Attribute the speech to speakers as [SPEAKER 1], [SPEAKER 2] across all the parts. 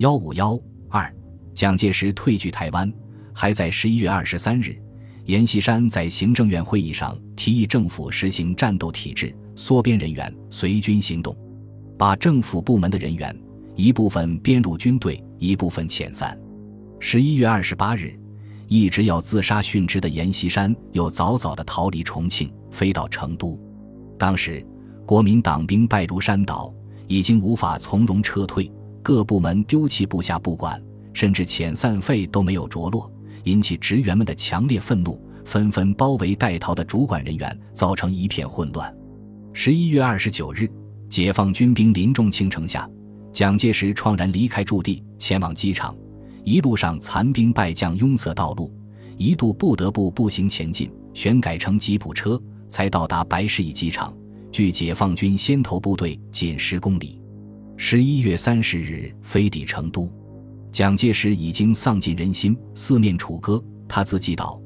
[SPEAKER 1] 幺五幺二，蒋介石退居台湾。还在十一月二十三日，阎锡山在行政院会议上提议政府实行战斗体制，缩编人员，随军行动，把政府部门的人员一部分编入军队，一部分遣散。十一月二十八日，一直要自杀殉职的阎锡山又早早地逃离重庆，飞到成都。当时，国民党兵败如山倒，已经无法从容撤退，各部门丢弃部下不管，甚至遣散费都没有着落。引起职员们的强烈愤怒，纷纷包围待逃的主管人员，造成一片混乱。十一月二十九日，解放军兵临重庆城下，蒋介石怆然离开驻地，前往机场。一路上残兵败将拥塞道路，一度不得不步行前进，选改成吉普车，才到达白市驿机场，距解放军先头部队仅十公里。十一月三十日飞抵成都。蒋介石已经丧尽人心，四面楚歌。他自记道：“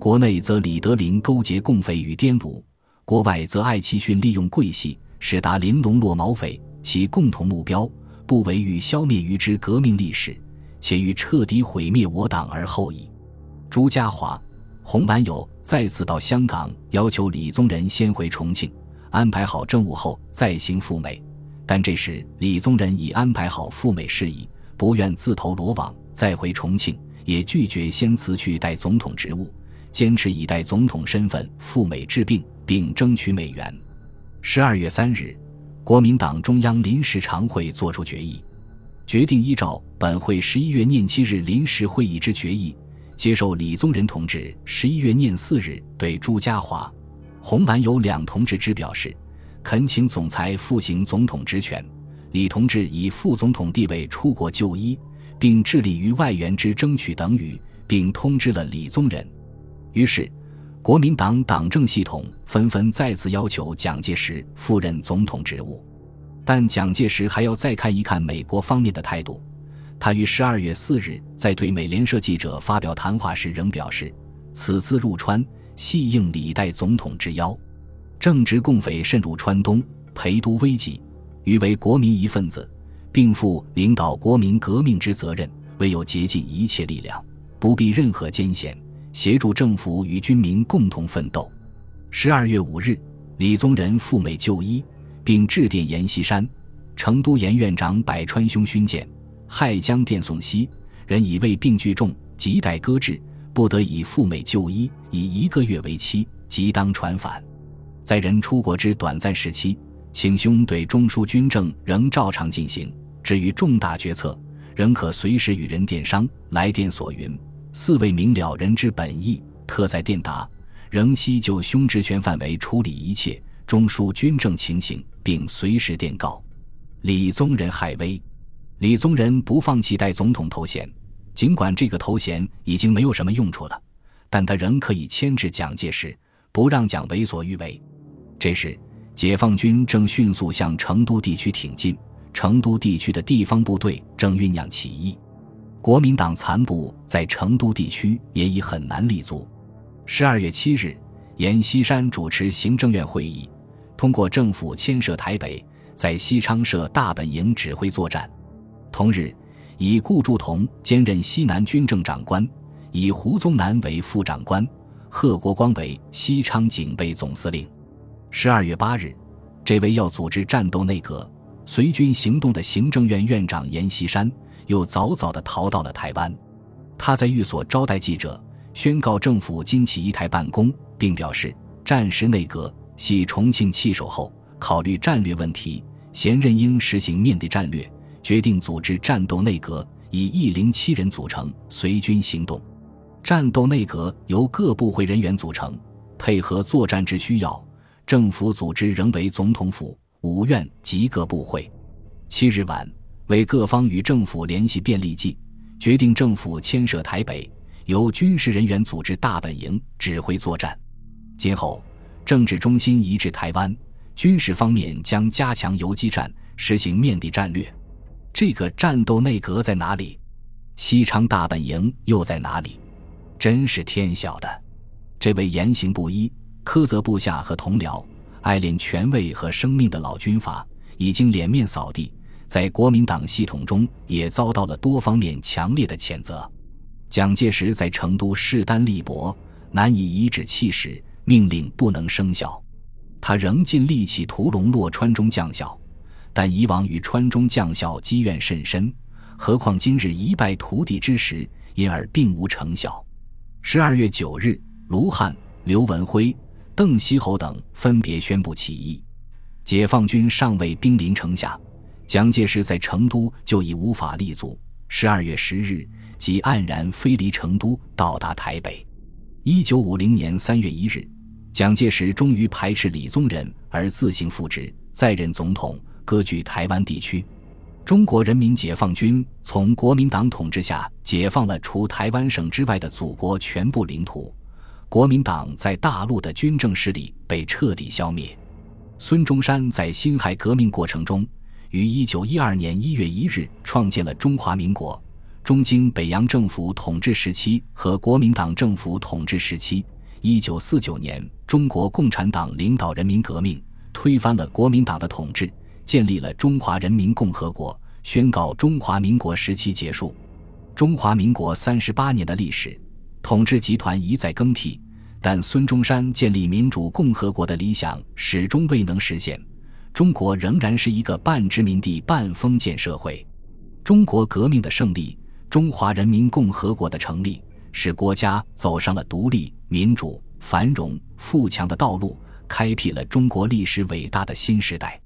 [SPEAKER 1] 国内则李德林勾结共匪与滇鲁，国外则艾奇逊利用桂系，使达林龙落毛匪。其共同目标，不为欲消灭于之革命历史，且欲彻底毁灭我党而后已。”朱家骅、洪满友再次到香港，要求李宗仁先回重庆，安排好政务后再行赴美。但这时李宗仁已安排好赴美事宜。不愿自投罗网，再回重庆，也拒绝先辞去代总统职务，坚持以代总统身份赴美治病，并争取美元。十二月三日，国民党中央临时常会作出决议，决定依照本会十一月廿七日临时会议之决议，接受李宗仁同志十一月廿四日对朱家骅、洪满友两同志之表示，恳请总裁复行总统职权。李同志以副总统地位出国就医，并致力于外援之争取等语，并通知了李宗仁。于是，国民党党政系统纷纷再次要求蒋介石赴任总统职务。但蒋介石还要再看一看美国方面的态度。他于十二月四日在对美联社记者发表谈话时仍表示：“此次入川，系应李代总统之邀。正值共匪渗入川东，陪都危急。”欲为国民一份子，并负领导国民革命之责任，唯有竭尽一切力量，不避任何艰险，协助政府与军民共同奋斗。十二月五日，李宗仁赴美就医，并致电阎锡山：“成都阎院长百川兄勋鉴，亥江电送西，人已为病具重，亟待搁置，不得已赴美就医，以一个月为期，即当传返。在人出国之短暂时期。”请兄对中枢军政仍照常进行。至于重大决策，仍可随时与人电商。来电所云，四位明了人之本意，特在电达。仍希就兄职权范围处理一切中枢军政情形，并随时电告。李宗仁害威，李宗仁不放弃代总统头衔，尽管这个头衔已经没有什么用处了，但他仍可以牵制蒋介石，不让蒋为所欲为。这时。解放军正迅速向成都地区挺进，成都地区的地方部队正酝酿起义，国民党残部在成都地区也已很难立足。十二月七日，阎锡山主持行政院会议，通过政府迁设台北，在西昌设大本营指挥作战。同日，以顾祝同兼任西南军政长官，以胡宗南为副长官，贺国光为西昌警备总司令。十二月八日，这位要组织战斗内阁、随军行动的行政院院长阎锡山又早早地逃到了台湾。他在寓所招待记者，宣告政府今起一台办公，并表示战时内阁系重庆弃守后，考虑战略问题，现任应实行面的战略，决定组织战斗内阁，以一零七人组成，随军行动。战斗内阁由各部会人员组成，配合作战之需要。政府组织仍为总统府、五院及各部会。七日晚，为各方与政府联系便利计，决定政府迁设台北，由军事人员组织大本营指挥作战。今后政治中心移至台湾，军事方面将加强游击战，实行面地战略。这个战斗内阁在哪里？西昌大本营又在哪里？真是天晓得。这位言行不一。苛责部下和同僚、爱恋权位和生命的老军阀，已经脸面扫地，在国民党系统中也遭到了多方面强烈的谴责。蒋介石在成都势单力薄，难以颐指气使，命令不能生效。他仍尽力气屠龙洛川中将校，但以往与川中将校积怨甚深，何况今日一败涂地之时，因而并无成效。十二月九日，卢汉、刘文辉、邓锡侯等分别宣布起义，解放军尚未兵临城下。蒋介石在成都就已无法立足。十二月十日，即黯然飞离成都，到达台北。一九五零年三月一日，蒋介石终于排斥李宗仁而自行复职，再任总统，割据台湾地区。中国人民解放军从国民党统治下解放了除台湾省之外的祖国全部领土，国民党在大陆的军政势力被彻底消灭。孙中山在辛亥革命过程中。于一九一二年一月一日创建了中华民国。中经北洋政府统治时期和国民党政府统治时期，一九四九年，中国共产党领导人民革命，推翻了国民党的统治，建立了中华人民共和国，宣告中华民国时期结束。中华民国三十八年的历史，统治集团一再更替，但孙中山建立民主共和国的理想始终未能实现。中国仍然是一个半殖民地半封建社会。中国革命的胜利，中华人民共和国的成立，使国家走上了独立、民主、繁荣、富强的道路，开辟了中国历史伟大的新时代。